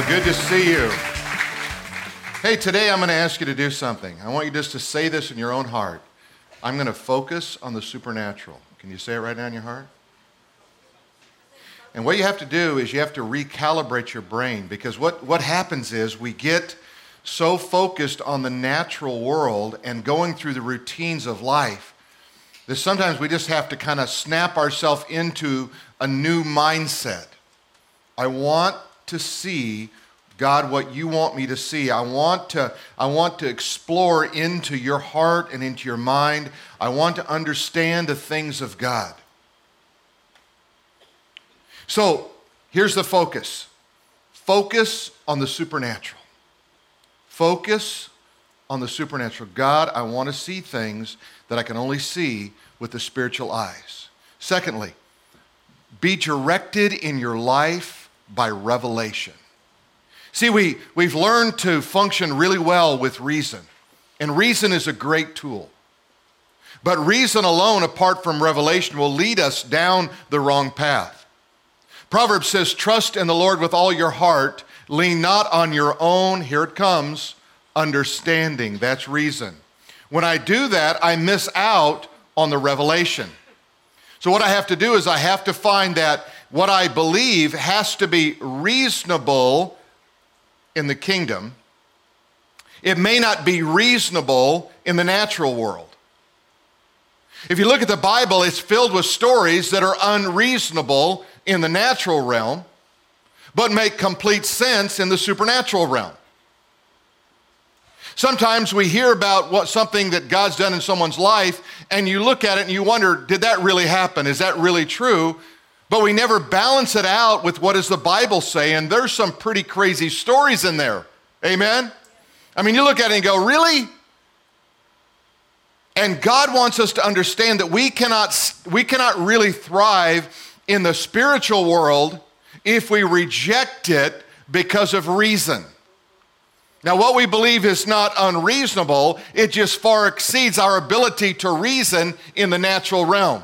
Well, good to see you. Hey, today I'm going to ask you to do something. I want you just to say this in your own heart. I'm going to focus on the supernatural. Can you say it right now in your heart? And what you have to do is you have to recalibrate your brain because what, what happens is we get so focused on the natural world and going through the routines of life that sometimes we just have to kind of snap ourselves into a new mindset. I want to see God what you want me to see. I want to I want to explore into your heart and into your mind. I want to understand the things of God. So, here's the focus. Focus on the supernatural. Focus on the supernatural. God, I want to see things that I can only see with the spiritual eyes. Secondly, be directed in your life by revelation. See, we, we've learned to function really well with reason, and reason is a great tool. But reason alone, apart from revelation, will lead us down the wrong path. Proverbs says, Trust in the Lord with all your heart, lean not on your own, here it comes, understanding. That's reason. When I do that, I miss out on the revelation. So, what I have to do is I have to find that what I believe has to be reasonable in the kingdom. It may not be reasonable in the natural world. If you look at the Bible, it's filled with stories that are unreasonable in the natural realm, but make complete sense in the supernatural realm. Sometimes we hear about what something that God's done in someone's life, and you look at it and you wonder, did that really happen? Is that really true? But we never balance it out with what does the Bible say, and there's some pretty crazy stories in there. Amen? I mean, you look at it and go, really? And God wants us to understand that we cannot, we cannot really thrive in the spiritual world if we reject it because of reason. Now, what we believe is not unreasonable, it just far exceeds our ability to reason in the natural realm.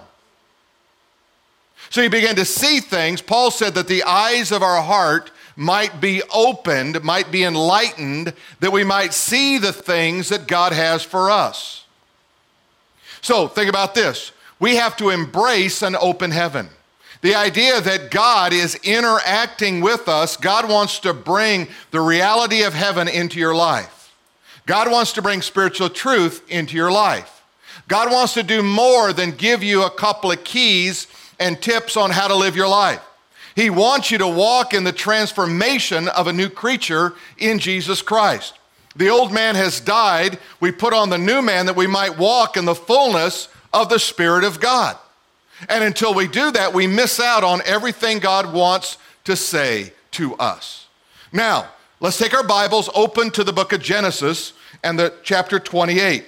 So you began to see things. Paul said that the eyes of our heart might be opened, might be enlightened, that we might see the things that God has for us. So think about this we have to embrace an open heaven. The idea that God is interacting with us, God wants to bring the reality of heaven into your life. God wants to bring spiritual truth into your life. God wants to do more than give you a couple of keys and tips on how to live your life. He wants you to walk in the transformation of a new creature in Jesus Christ. The old man has died. We put on the new man that we might walk in the fullness of the Spirit of God. And until we do that, we miss out on everything God wants to say to us. Now, let's take our Bibles open to the book of Genesis and the chapter 28.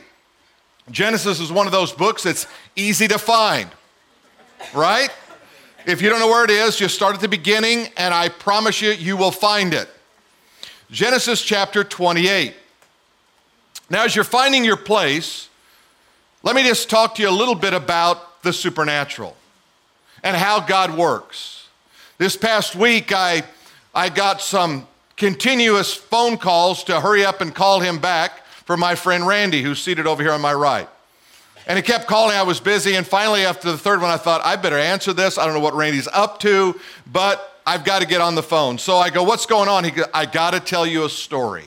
Genesis is one of those books that's easy to find right? If you don't know where it is, just start at the beginning, and I promise you, you will find it. Genesis chapter 28. Now, as you're finding your place, let me just talk to you a little bit about the supernatural and how God works. This past week, I, I got some continuous phone calls to hurry up and call him back for my friend Randy, who's seated over here on my right. And he kept calling. I was busy. And finally, after the third one, I thought, I better answer this. I don't know what Randy's up to, but I've got to get on the phone. So I go, What's going on? He goes, I got to tell you a story.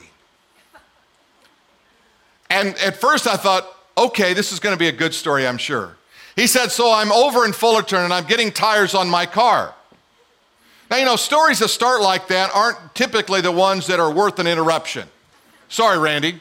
And at first, I thought, Okay, this is going to be a good story, I'm sure. He said, So I'm over in Fullerton and I'm getting tires on my car. Now, you know, stories that start like that aren't typically the ones that are worth an interruption. Sorry, Randy.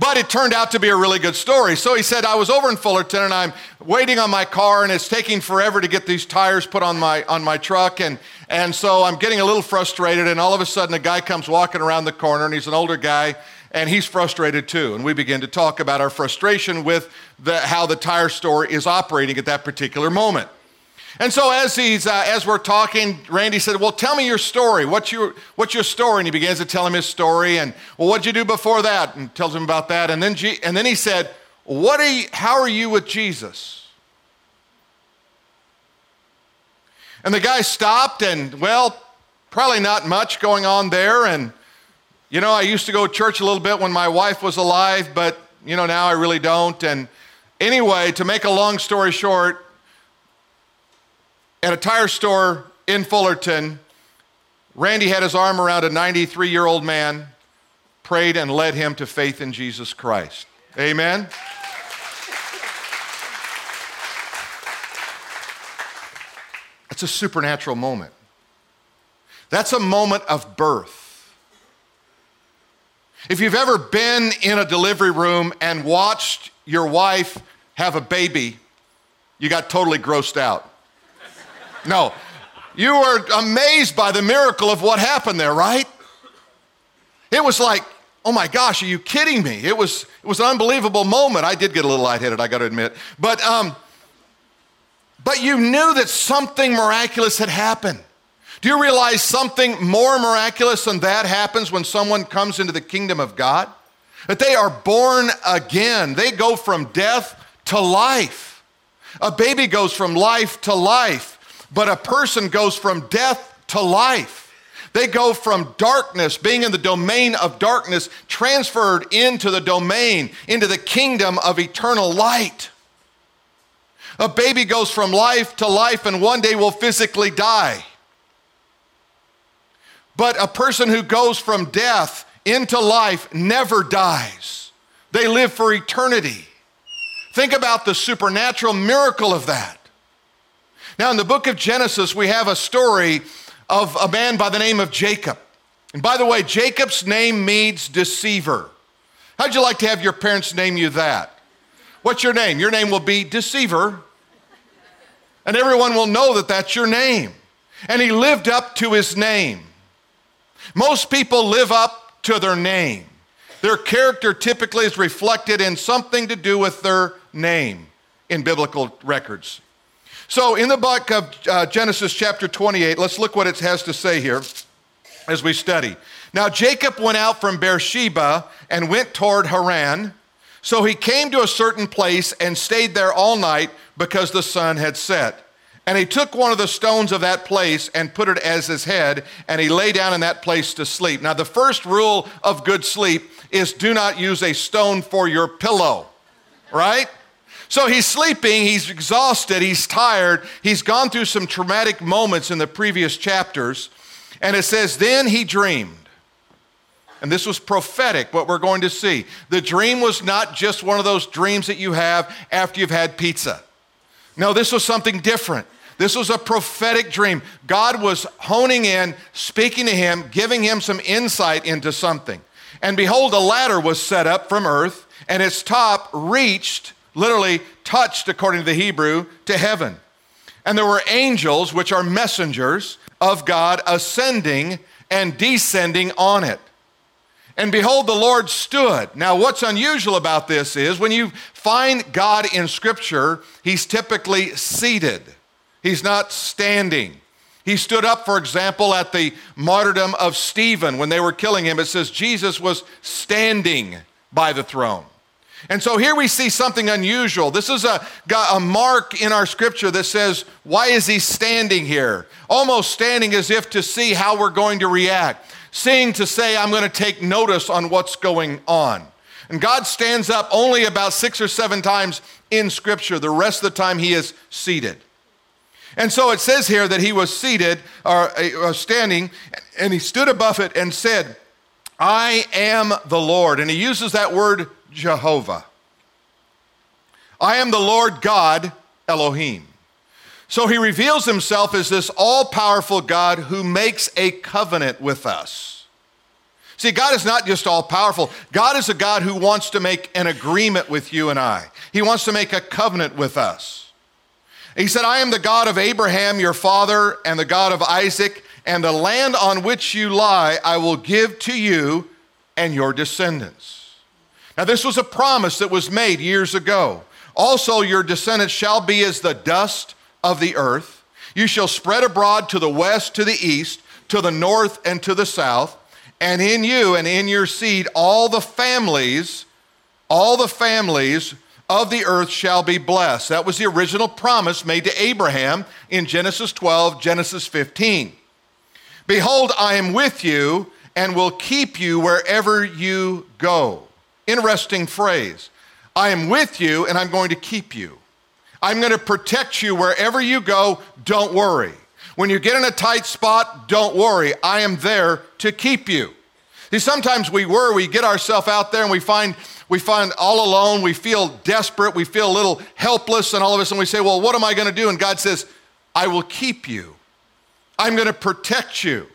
But it turned out to be a really good story. So he said, I was over in Fullerton and I'm waiting on my car and it's taking forever to get these tires put on my, on my truck. And, and so I'm getting a little frustrated. And all of a sudden, a guy comes walking around the corner and he's an older guy and he's frustrated too. And we begin to talk about our frustration with the, how the tire store is operating at that particular moment. And so as he's uh, as we're talking, Randy said, "Well, tell me your story. What's your what's your story?" And he begins to tell him his story. And well, what'd you do before that? And tells him about that. And then G- and then he said, "What are you, How are you with Jesus?" And the guy stopped and well, probably not much going on there. And, you know, I used to go to church a little bit when my wife was alive, but, you know, now I really don't. And anyway, to make a long story short, at a tire store in Fullerton, Randy had his arm around a 93 year old man, prayed, and led him to faith in Jesus Christ. Amen. That's a supernatural moment. That's a moment of birth. If you've ever been in a delivery room and watched your wife have a baby, you got totally grossed out. No, you were amazed by the miracle of what happened there, right? It was like, oh my gosh, are you kidding me? It was, it was an unbelievable moment. I did get a little lightheaded, I got to admit. But, um, but you knew that something miraculous had happened. Do you realize something more miraculous than that happens when someone comes into the kingdom of God? That they are born again. They go from death to life. A baby goes from life to life, but a person goes from death to life. They go from darkness, being in the domain of darkness, transferred into the domain, into the kingdom of eternal light. A baby goes from life to life and one day will physically die. But a person who goes from death into life never dies, they live for eternity. Think about the supernatural miracle of that. Now, in the book of Genesis, we have a story of a man by the name of Jacob. And by the way, Jacob's name means deceiver. How'd you like to have your parents name you that? What's your name? Your name will be deceiver. And everyone will know that that's your name. And he lived up to his name. Most people live up to their name. Their character typically is reflected in something to do with their name in biblical records. So, in the book of uh, Genesis, chapter 28, let's look what it has to say here as we study. Now, Jacob went out from Beersheba and went toward Haran. So he came to a certain place and stayed there all night because the sun had set. And he took one of the stones of that place and put it as his head, and he lay down in that place to sleep. Now, the first rule of good sleep is do not use a stone for your pillow, right? So he's sleeping, he's exhausted, he's tired, he's gone through some traumatic moments in the previous chapters. And it says, Then he dreamed. And this was prophetic, what we're going to see. The dream was not just one of those dreams that you have after you've had pizza. No, this was something different. This was a prophetic dream. God was honing in, speaking to him, giving him some insight into something. And behold, a ladder was set up from earth, and its top reached, literally touched, according to the Hebrew, to heaven. And there were angels, which are messengers of God, ascending and descending on it. And behold, the Lord stood. Now, what's unusual about this is when you find God in Scripture, he's typically seated, he's not standing. He stood up, for example, at the martyrdom of Stephen when they were killing him. It says Jesus was standing by the throne. And so here we see something unusual. This is a, a mark in our scripture that says, Why is he standing here? Almost standing as if to see how we're going to react seeing to say, I'm going to take notice on what's going on. And God stands up only about six or seven times in Scripture. The rest of the time, He is seated. And so it says here that He was seated or uh, standing, and He stood above it and said, I am the Lord. And He uses that word Jehovah. I am the Lord God, Elohim. So he reveals himself as this all powerful God who makes a covenant with us. See, God is not just all powerful, God is a God who wants to make an agreement with you and I. He wants to make a covenant with us. He said, I am the God of Abraham, your father, and the God of Isaac, and the land on which you lie I will give to you and your descendants. Now, this was a promise that was made years ago. Also, your descendants shall be as the dust of the earth. You shall spread abroad to the west, to the east, to the north, and to the south. And in you and in your seed, all the families, all the families of the earth shall be blessed. That was the original promise made to Abraham in Genesis 12, Genesis 15. Behold, I am with you and will keep you wherever you go. Interesting phrase. I am with you and I'm going to keep you. I'm going to protect you wherever you go. Don't worry. When you get in a tight spot, don't worry. I am there to keep you. See, sometimes we worry, we get ourselves out there and we find we find all alone, we feel desperate, we feel a little helpless, and all of a sudden we say, Well, what am I going to do? And God says, I will keep you. I'm going to protect you.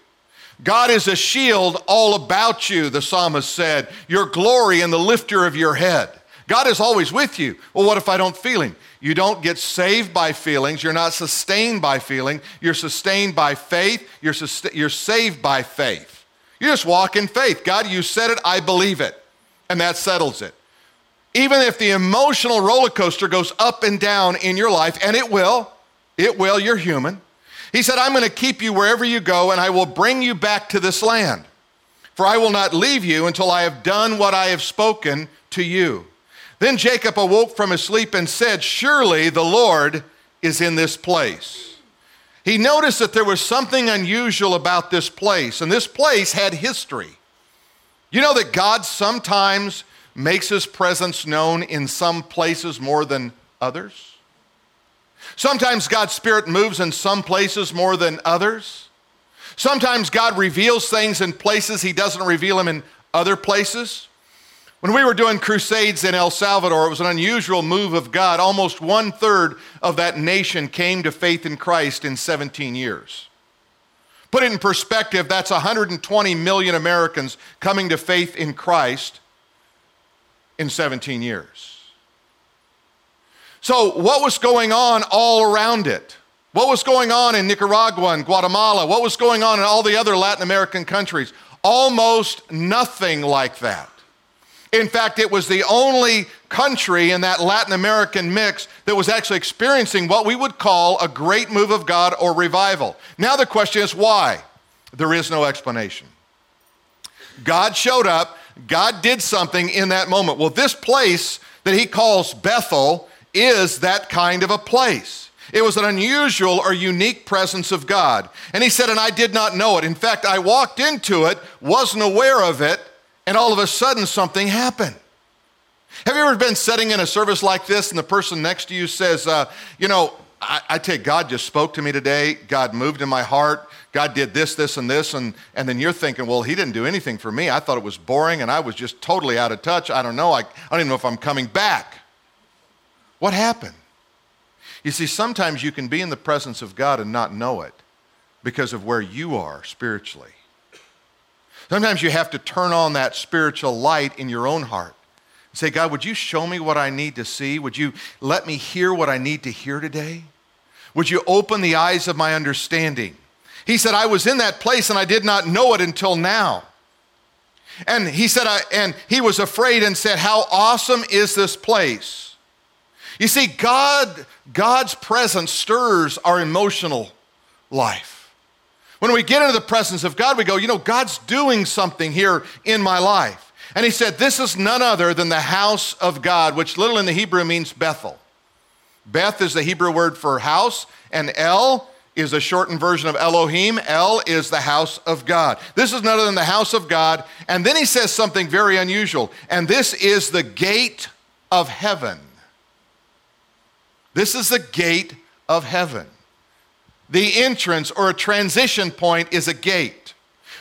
God is a shield all about you, the psalmist said, your glory and the lifter of your head. God is always with you. Well, what if I don't feel Him? You don't get saved by feelings. You're not sustained by feeling. You're sustained by faith. You're, sust- you're saved by faith. You just walk in faith. God, you said it, I believe it. And that settles it. Even if the emotional roller coaster goes up and down in your life, and it will, it will, you're human. He said, I'm going to keep you wherever you go, and I will bring you back to this land. For I will not leave you until I have done what I have spoken to you. Then Jacob awoke from his sleep and said, Surely the Lord is in this place. He noticed that there was something unusual about this place, and this place had history. You know that God sometimes makes his presence known in some places more than others? Sometimes God's Spirit moves in some places more than others. Sometimes God reveals things in places he doesn't reveal them in other places. When we were doing crusades in El Salvador, it was an unusual move of God. Almost one third of that nation came to faith in Christ in 17 years. Put it in perspective, that's 120 million Americans coming to faith in Christ in 17 years. So, what was going on all around it? What was going on in Nicaragua and Guatemala? What was going on in all the other Latin American countries? Almost nothing like that. In fact, it was the only country in that Latin American mix that was actually experiencing what we would call a great move of God or revival. Now, the question is why? There is no explanation. God showed up, God did something in that moment. Well, this place that he calls Bethel is that kind of a place. It was an unusual or unique presence of God. And he said, and I did not know it. In fact, I walked into it, wasn't aware of it, and all of a sudden something happened. Have you ever been sitting in a service like this and the person next to you says, uh, You know, I, I tell you, God just spoke to me today. God moved in my heart. God did this, this, and this. And, and then you're thinking, Well, He didn't do anything for me. I thought it was boring and I was just totally out of touch. I don't know. I, I don't even know if I'm coming back. What happened? You see, sometimes you can be in the presence of God and not know it because of where you are spiritually. Sometimes you have to turn on that spiritual light in your own heart and say, God, would you show me what I need to see? Would you let me hear what I need to hear today? Would you open the eyes of my understanding? He said, I was in that place and I did not know it until now. And he said, I, and he was afraid and said, How awesome is this place? You see, God, God's presence stirs our emotional life. When we get into the presence of God, we go, you know, God's doing something here in my life. And he said, This is none other than the house of God, which little in the Hebrew means Bethel. Beth is the Hebrew word for house, and El is a shortened version of Elohim. El is the house of God. This is none other than the house of God. And then he says something very unusual, and this is the gate of heaven. This is the gate of heaven. The entrance or a transition point is a gate.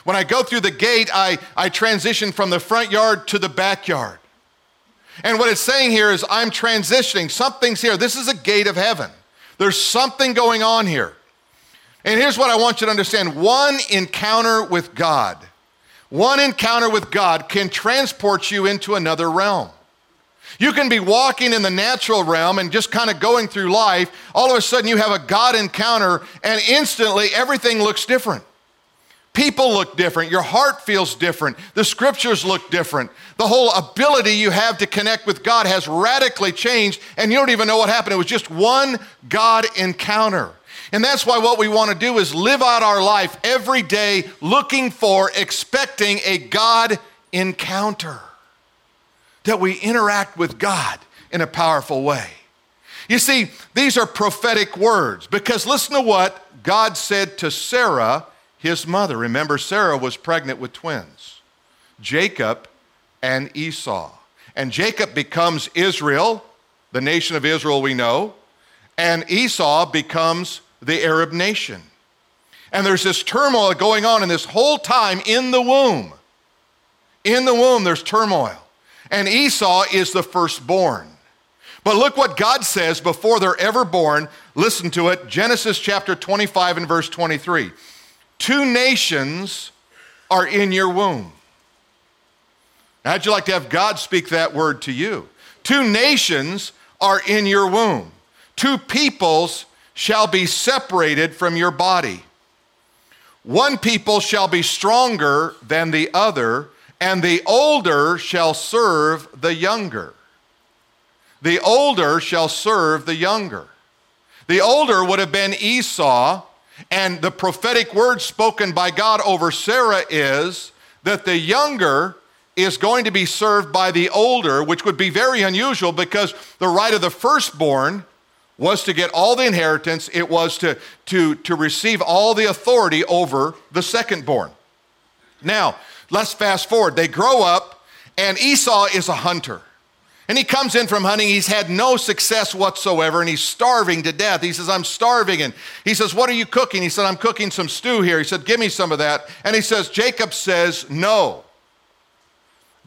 When I go through the gate, I, I transition from the front yard to the backyard. And what it's saying here is I'm transitioning. Something's here. This is a gate of heaven. There's something going on here. And here's what I want you to understand one encounter with God, one encounter with God can transport you into another realm. You can be walking in the natural realm and just kind of going through life. All of a sudden, you have a God encounter, and instantly everything looks different. People look different. Your heart feels different. The scriptures look different. The whole ability you have to connect with God has radically changed, and you don't even know what happened. It was just one God encounter. And that's why what we want to do is live out our life every day looking for, expecting a God encounter that we interact with God in a powerful way. You see, these are prophetic words because listen to what God said to Sarah, his mother. Remember, Sarah was pregnant with twins, Jacob and Esau. And Jacob becomes Israel, the nation of Israel we know, and Esau becomes the Arab nation. And there's this turmoil going on in this whole time in the womb. In the womb, there's turmoil. And Esau is the firstborn. But look what God says before they're ever born. Listen to it Genesis chapter 25 and verse 23. Two nations are in your womb. how'd you like to have God speak that word to you? Two nations are in your womb. Two peoples shall be separated from your body. One people shall be stronger than the other, and the older shall serve the younger. The older shall serve the younger. The older would have been Esau, and the prophetic word spoken by God over Sarah is that the younger is going to be served by the older, which would be very unusual because the right of the firstborn was to get all the inheritance, it was to, to, to receive all the authority over the secondborn. Now, let's fast forward. They grow up, and Esau is a hunter. And he comes in from hunting. He's had no success whatsoever, and he's starving to death. He says, I'm starving. And he says, What are you cooking? He said, I'm cooking some stew here. He said, Give me some of that. And he says, Jacob says, No.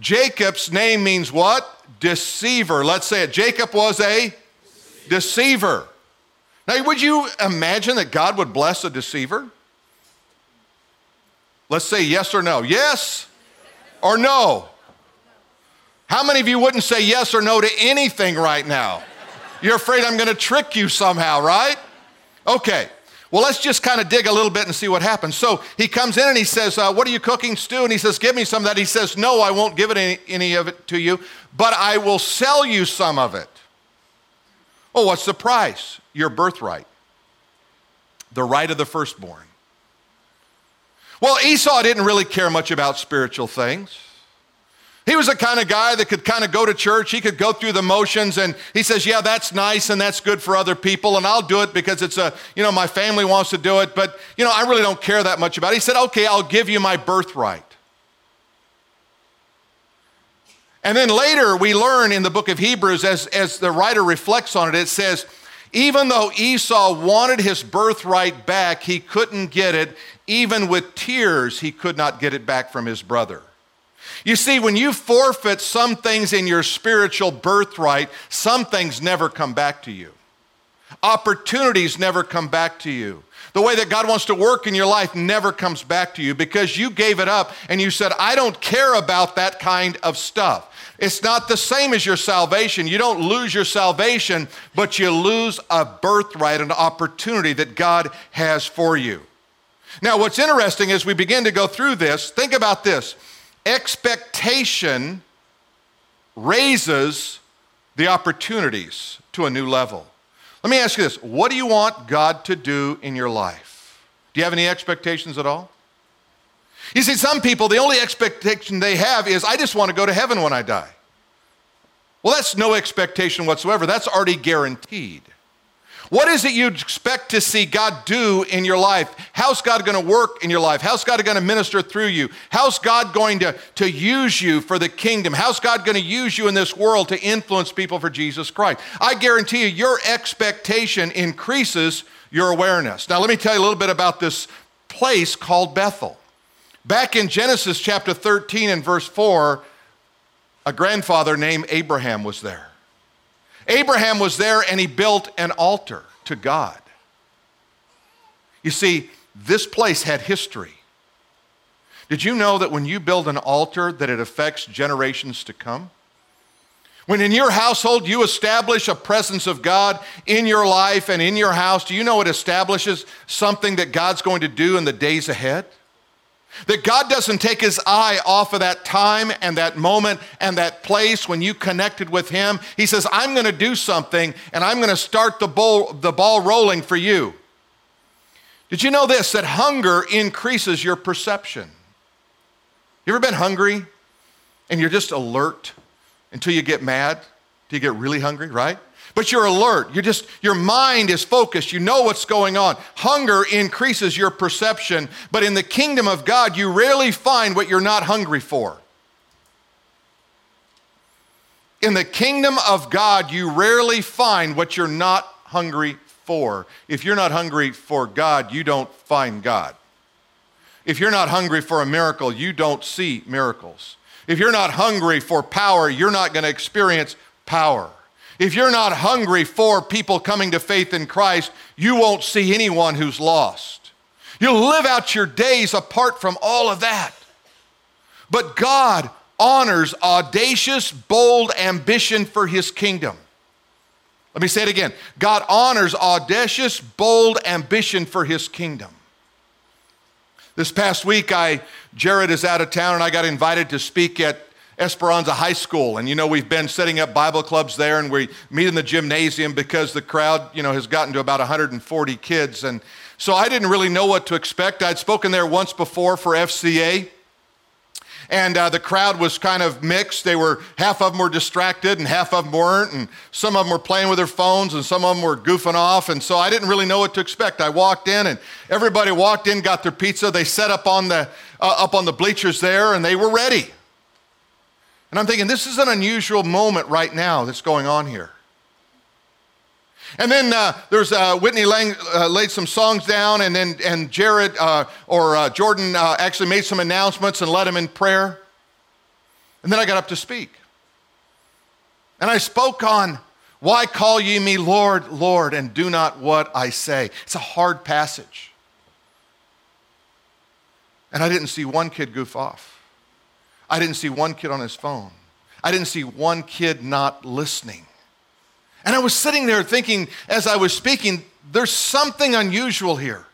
Jacob's name means what? Deceiver. Let's say it. Jacob was a deceiver. Now, would you imagine that God would bless a deceiver? Let's say yes or no. Yes or no? How many of you wouldn't say yes or no to anything right now? You're afraid I'm going to trick you somehow, right? Okay. Well, let's just kind of dig a little bit and see what happens. So he comes in and he says, uh, What are you cooking, stew? And he says, Give me some of that. He says, No, I won't give it any, any of it to you, but I will sell you some of it. Oh, what's the price? Your birthright, the right of the firstborn. Well, Esau didn't really care much about spiritual things. He was the kind of guy that could kind of go to church. He could go through the motions and he says, Yeah, that's nice and that's good for other people. And I'll do it because it's a, you know, my family wants to do it. But, you know, I really don't care that much about it. He said, Okay, I'll give you my birthright. And then later we learn in the book of Hebrews, as, as the writer reflects on it, it says, even though Esau wanted his birthright back, he couldn't get it. Even with tears, he could not get it back from his brother. You see, when you forfeit some things in your spiritual birthright, some things never come back to you. Opportunities never come back to you. The way that God wants to work in your life never comes back to you because you gave it up and you said, I don't care about that kind of stuff. It's not the same as your salvation. You don't lose your salvation, but you lose a birthright, an opportunity that God has for you. Now, what's interesting as we begin to go through this, think about this expectation raises the opportunities to a new level. Let me ask you this what do you want God to do in your life? Do you have any expectations at all? You see, some people, the only expectation they have is, I just want to go to heaven when I die. Well, that's no expectation whatsoever. That's already guaranteed. What is it you expect to see God do in your life? How's God going to work in your life? How's God going to minister through you? How's God going to, to use you for the kingdom? How's God going to use you in this world to influence people for Jesus Christ? I guarantee you, your expectation increases your awareness. Now, let me tell you a little bit about this place called Bethel. Back in Genesis chapter 13 and verse 4, a grandfather named Abraham was there. Abraham was there and he built an altar to God. You see, this place had history. Did you know that when you build an altar that it affects generations to come? When in your household you establish a presence of God in your life and in your house, do you know it establishes something that God's going to do in the days ahead? That God doesn't take his eye off of that time and that moment and that place when you connected with him. He says, I'm going to do something and I'm going to start the ball, the ball rolling for you. Did you know this? That hunger increases your perception. You ever been hungry and you're just alert until you get mad, till you get really hungry, right? But you're alert. You just your mind is focused. You know what's going on. Hunger increases your perception, but in the kingdom of God, you rarely find what you're not hungry for. In the kingdom of God, you rarely find what you're not hungry for. If you're not hungry for God, you don't find God. If you're not hungry for a miracle, you don't see miracles. If you're not hungry for power, you're not going to experience power. If you're not hungry for people coming to faith in Christ, you won't see anyone who's lost. You'll live out your days apart from all of that. But God honors audacious, bold ambition for his kingdom. Let me say it again God honors audacious, bold ambition for his kingdom. This past week, I, Jared is out of town and I got invited to speak at Esperanza High School. And you know, we've been setting up Bible clubs there and we meet in the gymnasium because the crowd, you know, has gotten to about 140 kids. And so I didn't really know what to expect. I'd spoken there once before for FCA. And uh, the crowd was kind of mixed. They were, half of them were distracted and half of them weren't. And some of them were playing with their phones and some of them were goofing off. And so I didn't really know what to expect. I walked in and everybody walked in, got their pizza. They set up on the, uh, up on the bleachers there and they were ready. And I'm thinking, this is an unusual moment right now that's going on here. And then uh, there's uh, Whitney Lang uh, laid some songs down, and then and Jared uh, or uh, Jordan uh, actually made some announcements and led him in prayer. And then I got up to speak. And I spoke on why call ye me Lord, Lord, and do not what I say. It's a hard passage. And I didn't see one kid goof off. I didn't see one kid on his phone. I didn't see one kid not listening. And I was sitting there thinking, as I was speaking, there's something unusual here.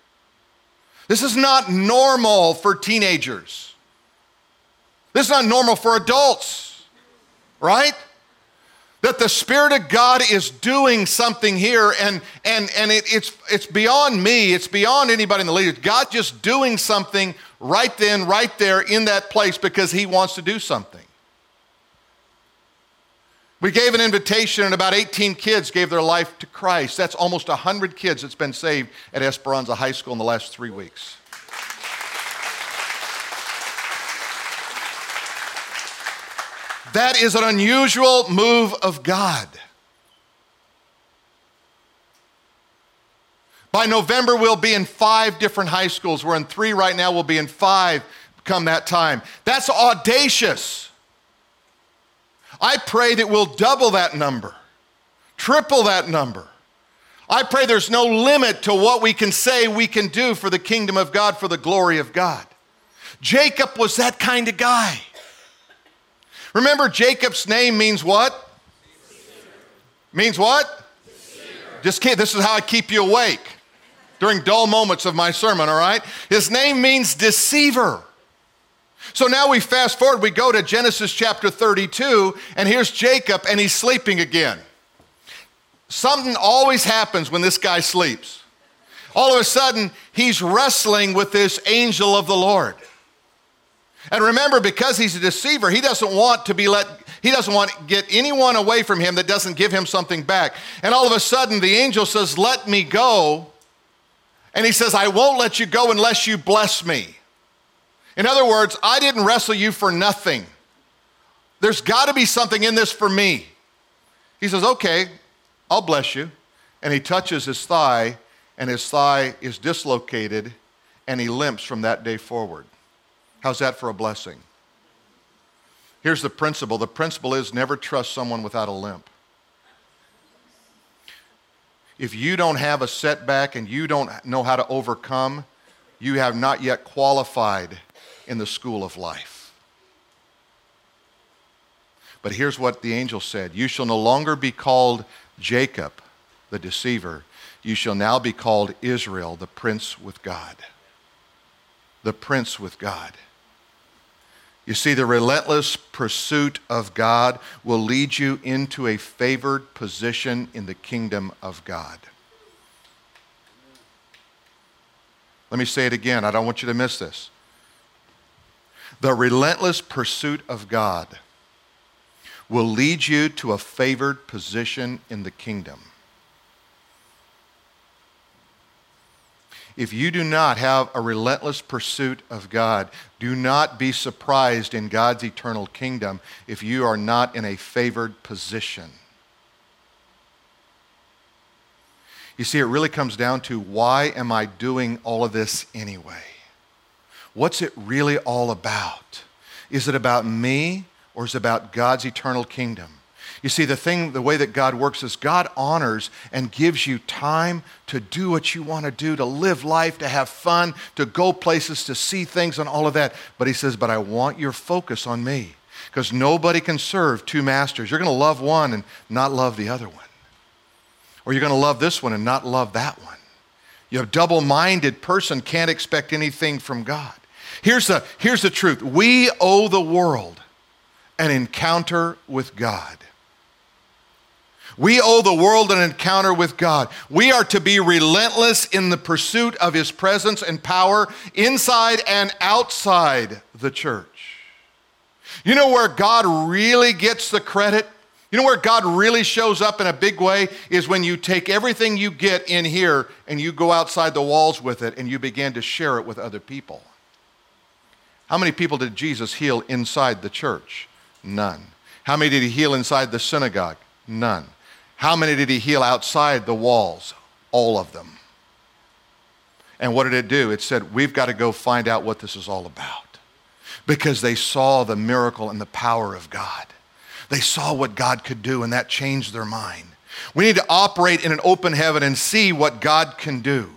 This is not normal for teenagers. This is not normal for adults, right? That the Spirit of God is doing something here, and, and, and it, it's, it's beyond me, it's beyond anybody in the leadership. God just doing something right then, right there in that place because He wants to do something. We gave an invitation, and about 18 kids gave their life to Christ. That's almost 100 kids that's been saved at Esperanza High School in the last three weeks. That is an unusual move of God. By November, we'll be in five different high schools. We're in three right now, we'll be in five come that time. That's audacious. I pray that we'll double that number, triple that number. I pray there's no limit to what we can say we can do for the kingdom of God, for the glory of God. Jacob was that kind of guy. Remember, Jacob's name means what? Means what? Just kidding. This is how I keep you awake during dull moments of my sermon, all right? His name means deceiver. So now we fast forward, we go to Genesis chapter 32, and here's Jacob, and he's sleeping again. Something always happens when this guy sleeps. All of a sudden, he's wrestling with this angel of the Lord. And remember, because he's a deceiver, he doesn't want to be let, he doesn't want to get anyone away from him that doesn't give him something back. And all of a sudden, the angel says, Let me go. And he says, I won't let you go unless you bless me. In other words, I didn't wrestle you for nothing. There's got to be something in this for me. He says, Okay, I'll bless you. And he touches his thigh, and his thigh is dislocated, and he limps from that day forward. How's that for a blessing? Here's the principle the principle is never trust someone without a limp. If you don't have a setback and you don't know how to overcome, you have not yet qualified in the school of life. But here's what the angel said You shall no longer be called Jacob, the deceiver. You shall now be called Israel, the prince with God. The prince with God. You see, the relentless pursuit of God will lead you into a favored position in the kingdom of God. Let me say it again. I don't want you to miss this. The relentless pursuit of God will lead you to a favored position in the kingdom. If you do not have a relentless pursuit of God, do not be surprised in God's eternal kingdom if you are not in a favored position. You see, it really comes down to why am I doing all of this anyway? What's it really all about? Is it about me or is it about God's eternal kingdom? You see, the thing, the way that God works is God honors and gives you time to do what you want to do, to live life, to have fun, to go places, to see things, and all of that. But He says, But I want your focus on me because nobody can serve two masters. You're going to love one and not love the other one. Or you're going to love this one and not love that one. You have double minded person can't expect anything from God. Here's the, here's the truth we owe the world an encounter with God. We owe the world an encounter with God. We are to be relentless in the pursuit of His presence and power inside and outside the church. You know where God really gets the credit? You know where God really shows up in a big way is when you take everything you get in here and you go outside the walls with it and you begin to share it with other people. How many people did Jesus heal inside the church? None. How many did he heal inside the synagogue? None. How many did he heal outside the walls? All of them. And what did it do? It said, We've got to go find out what this is all about. Because they saw the miracle and the power of God. They saw what God could do, and that changed their mind. We need to operate in an open heaven and see what God can do.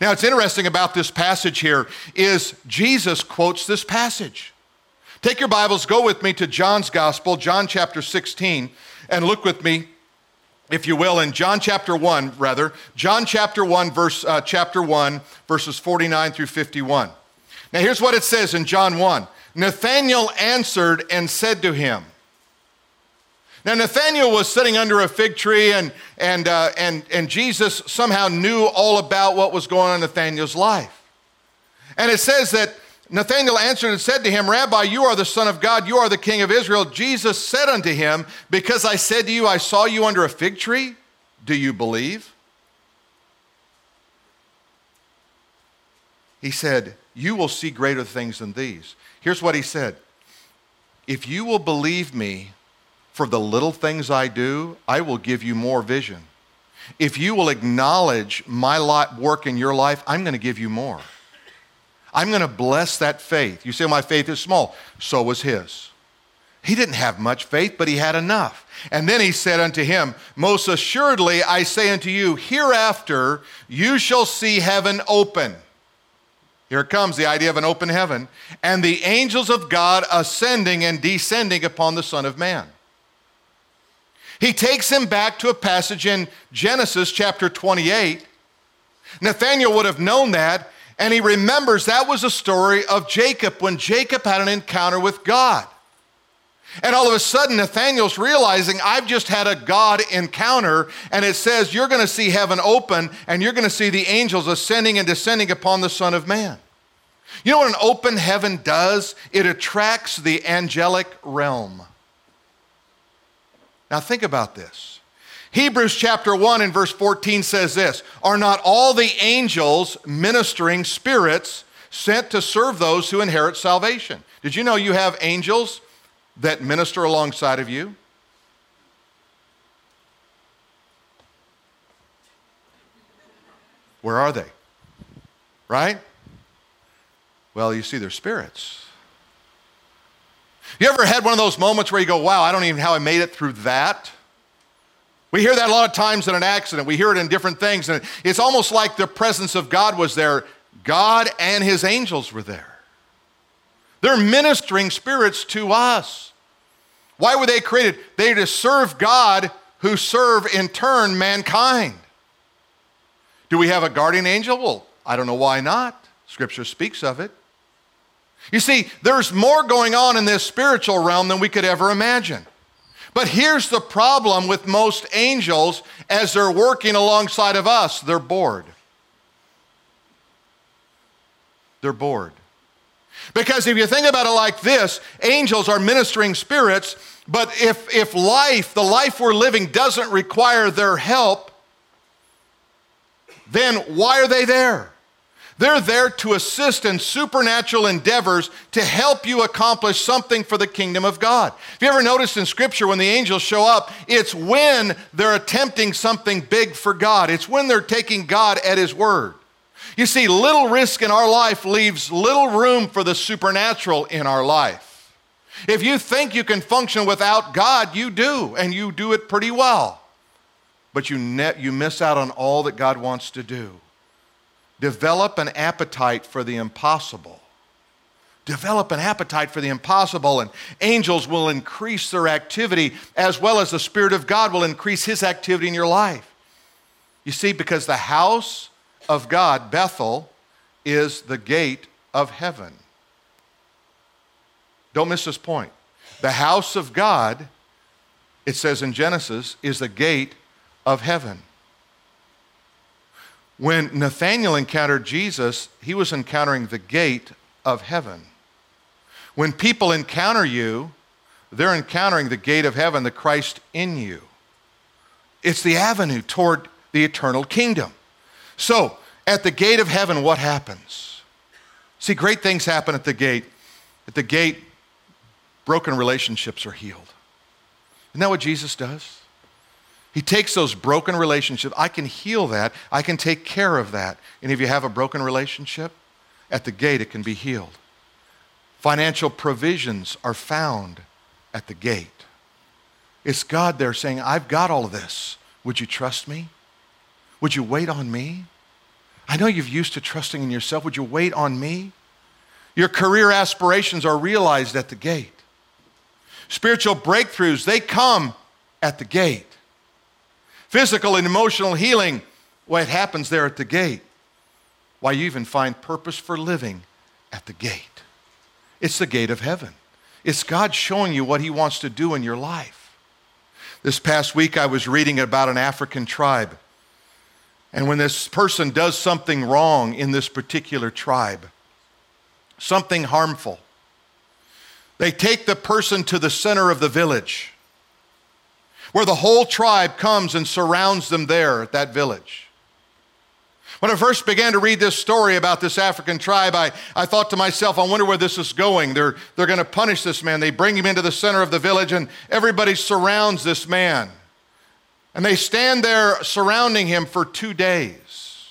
Now, what's interesting about this passage here is Jesus quotes this passage. Take your Bibles, go with me to John's Gospel, John chapter 16, and look with me, if you will, in John chapter 1, rather, John chapter 1, verse, uh, chapter 1, verses 49 through 51. Now, here's what it says in John 1 Nathanael answered and said to him, now, Nathanael was sitting under a fig tree, and, and, uh, and, and Jesus somehow knew all about what was going on in Nathanael's life. And it says that Nathanael answered and said to him, Rabbi, you are the Son of God, you are the King of Israel. Jesus said unto him, Because I said to you, I saw you under a fig tree, do you believe? He said, You will see greater things than these. Here's what he said If you will believe me, for the little things I do, I will give you more vision. If you will acknowledge my work in your life, I'm going to give you more. I'm going to bless that faith. You say, My faith is small. So was his. He didn't have much faith, but he had enough. And then he said unto him, Most assuredly I say unto you, hereafter you shall see heaven open. Here comes the idea of an open heaven, and the angels of God ascending and descending upon the Son of Man. He takes him back to a passage in Genesis chapter 28. Nathanael would have known that, and he remembers that was a story of Jacob when Jacob had an encounter with God. And all of a sudden, Nathanael's realizing, I've just had a God encounter, and it says, You're going to see heaven open, and you're going to see the angels ascending and descending upon the Son of Man. You know what an open heaven does? It attracts the angelic realm. Now, think about this. Hebrews chapter 1 and verse 14 says this Are not all the angels ministering spirits sent to serve those who inherit salvation? Did you know you have angels that minister alongside of you? Where are they? Right? Well, you see, they're spirits. You ever had one of those moments where you go, wow, I don't even know how I made it through that? We hear that a lot of times in an accident. We hear it in different things. And it's almost like the presence of God was there. God and his angels were there. They're ministering spirits to us. Why were they created? They to serve God who serve in turn mankind. Do we have a guardian angel? Well, I don't know why not. Scripture speaks of it. You see, there's more going on in this spiritual realm than we could ever imagine. But here's the problem with most angels as they're working alongside of us they're bored. They're bored. Because if you think about it like this, angels are ministering spirits, but if, if life, the life we're living, doesn't require their help, then why are they there? They're there to assist in supernatural endeavors to help you accomplish something for the kingdom of God. Have you ever noticed in Scripture when the angels show up, it's when they're attempting something big for God, it's when they're taking God at His word. You see, little risk in our life leaves little room for the supernatural in our life. If you think you can function without God, you do, and you do it pretty well. But you, ne- you miss out on all that God wants to do. Develop an appetite for the impossible. Develop an appetite for the impossible, and angels will increase their activity as well as the Spirit of God will increase His activity in your life. You see, because the house of God, Bethel, is the gate of heaven. Don't miss this point. The house of God, it says in Genesis, is the gate of heaven. When Nathanael encountered Jesus, he was encountering the gate of heaven. When people encounter you, they're encountering the gate of heaven, the Christ in you. It's the avenue toward the eternal kingdom. So, at the gate of heaven, what happens? See, great things happen at the gate. At the gate, broken relationships are healed. Isn't that what Jesus does? He takes those broken relationships. I can heal that. I can take care of that. And if you have a broken relationship, at the gate it can be healed. Financial provisions are found at the gate. It's God there saying, I've got all of this. Would you trust me? Would you wait on me? I know you've used to trusting in yourself. Would you wait on me? Your career aspirations are realized at the gate. Spiritual breakthroughs, they come at the gate. Physical and emotional healing, it happens there at the gate. Why, you even find purpose for living at the gate. It's the gate of heaven. It's God showing you what He wants to do in your life. This past week, I was reading about an African tribe and when this person does something wrong in this particular tribe, something harmful, they take the person to the center of the village where the whole tribe comes and surrounds them there at that village. When I first began to read this story about this African tribe, I, I thought to myself, I wonder where this is going. They're, they're going to punish this man. They bring him into the center of the village, and everybody surrounds this man. And they stand there surrounding him for two days.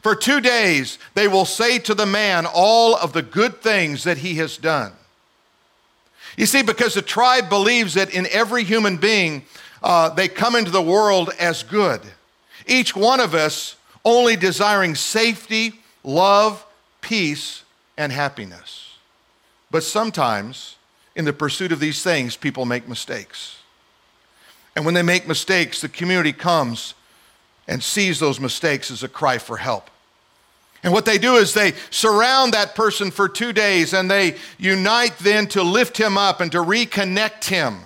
For two days, they will say to the man all of the good things that he has done. You see, because the tribe believes that in every human being, uh, they come into the world as good. Each one of us only desiring safety, love, peace, and happiness. But sometimes, in the pursuit of these things, people make mistakes. And when they make mistakes, the community comes and sees those mistakes as a cry for help. And what they do is they surround that person for two days and they unite then to lift him up and to reconnect him,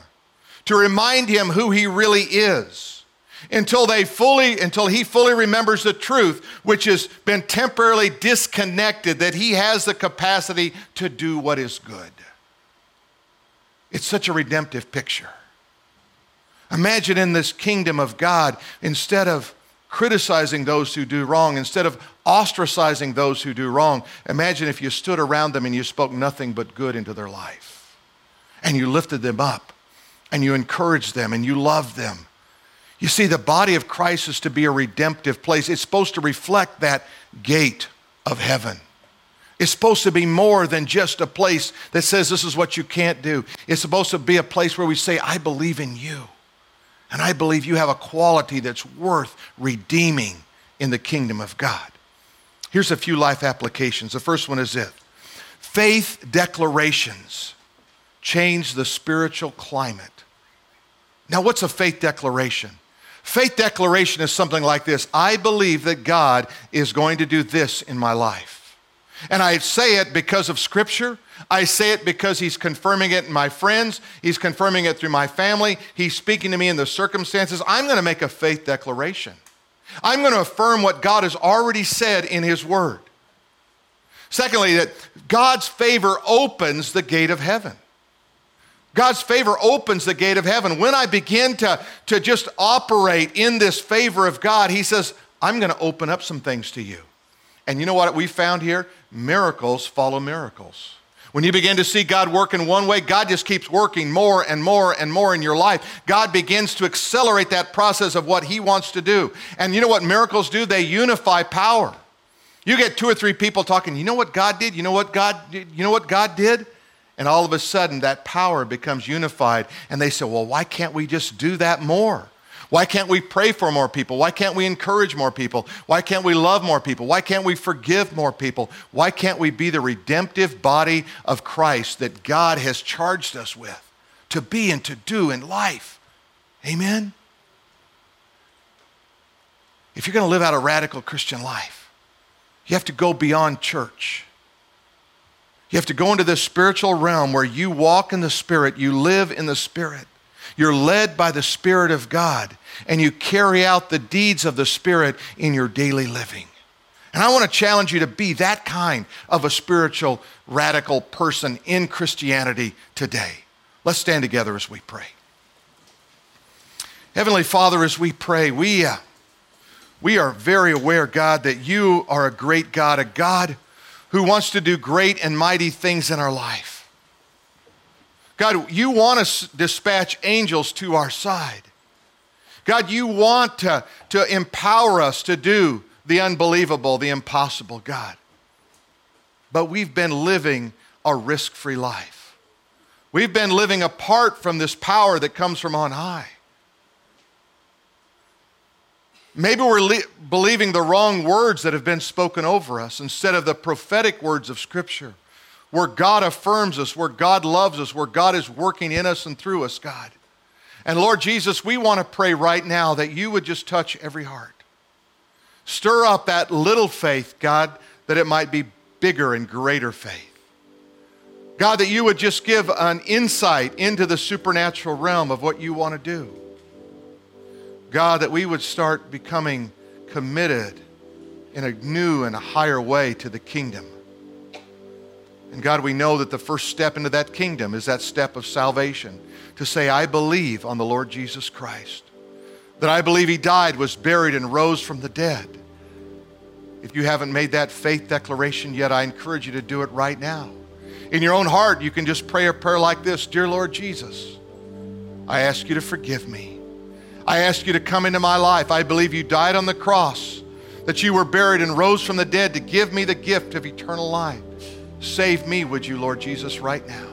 to remind him who he really is until they fully until he fully remembers the truth which has been temporarily disconnected that he has the capacity to do what is good. It's such a redemptive picture. Imagine in this kingdom of God, instead of criticizing those who do wrong, instead of ostracizing those who do wrong, imagine if you stood around them and you spoke nothing but good into their life. And you lifted them up, and you encouraged them, and you loved them. You see, the body of Christ is to be a redemptive place. It's supposed to reflect that gate of heaven. It's supposed to be more than just a place that says this is what you can't do. It's supposed to be a place where we say, I believe in you. And I believe you have a quality that's worth redeeming in the kingdom of God. Here's a few life applications. The first one is it faith declarations change the spiritual climate. Now, what's a faith declaration? Faith declaration is something like this I believe that God is going to do this in my life. And I say it because of Scripture. I say it because He's confirming it in my friends. He's confirming it through my family. He's speaking to me in the circumstances. I'm going to make a faith declaration. I'm going to affirm what God has already said in His Word. Secondly, that God's favor opens the gate of heaven. God's favor opens the gate of heaven. When I begin to, to just operate in this favor of God, He says, I'm going to open up some things to you. And you know what we found here? Miracles follow miracles. When you begin to see God work in one way, God just keeps working more and more and more in your life. God begins to accelerate that process of what He wants to do. And you know what miracles do? They unify power. You get two or three people talking, you know what God did? You know what God did? You know what God did? And all of a sudden, that power becomes unified. And they say, well, why can't we just do that more? Why can't we pray for more people? Why can't we encourage more people? Why can't we love more people? Why can't we forgive more people? Why can't we be the redemptive body of Christ that God has charged us with to be and to do in life? Amen? If you're going to live out a radical Christian life, you have to go beyond church. You have to go into this spiritual realm where you walk in the Spirit, you live in the Spirit. You're led by the Spirit of God, and you carry out the deeds of the Spirit in your daily living. And I want to challenge you to be that kind of a spiritual, radical person in Christianity today. Let's stand together as we pray. Heavenly Father, as we pray, we, uh, we are very aware, God, that you are a great God, a God who wants to do great and mighty things in our life. God, you want to dispatch angels to our side. God, you want to, to empower us to do the unbelievable, the impossible, God. But we've been living a risk free life. We've been living apart from this power that comes from on high. Maybe we're believing the wrong words that have been spoken over us instead of the prophetic words of Scripture, where God affirms us, where God loves us, where God is working in us and through us, God. And Lord Jesus, we want to pray right now that you would just touch every heart. Stir up that little faith, God, that it might be bigger and greater faith. God, that you would just give an insight into the supernatural realm of what you want to do. God, that we would start becoming committed in a new and a higher way to the kingdom. And God, we know that the first step into that kingdom is that step of salvation to say, I believe on the Lord Jesus Christ, that I believe He died, was buried, and rose from the dead. If you haven't made that faith declaration yet, I encourage you to do it right now. In your own heart, you can just pray a prayer like this Dear Lord Jesus, I ask you to forgive me. I ask you to come into my life. I believe you died on the cross, that you were buried and rose from the dead to give me the gift of eternal life. Save me, would you, Lord Jesus, right now?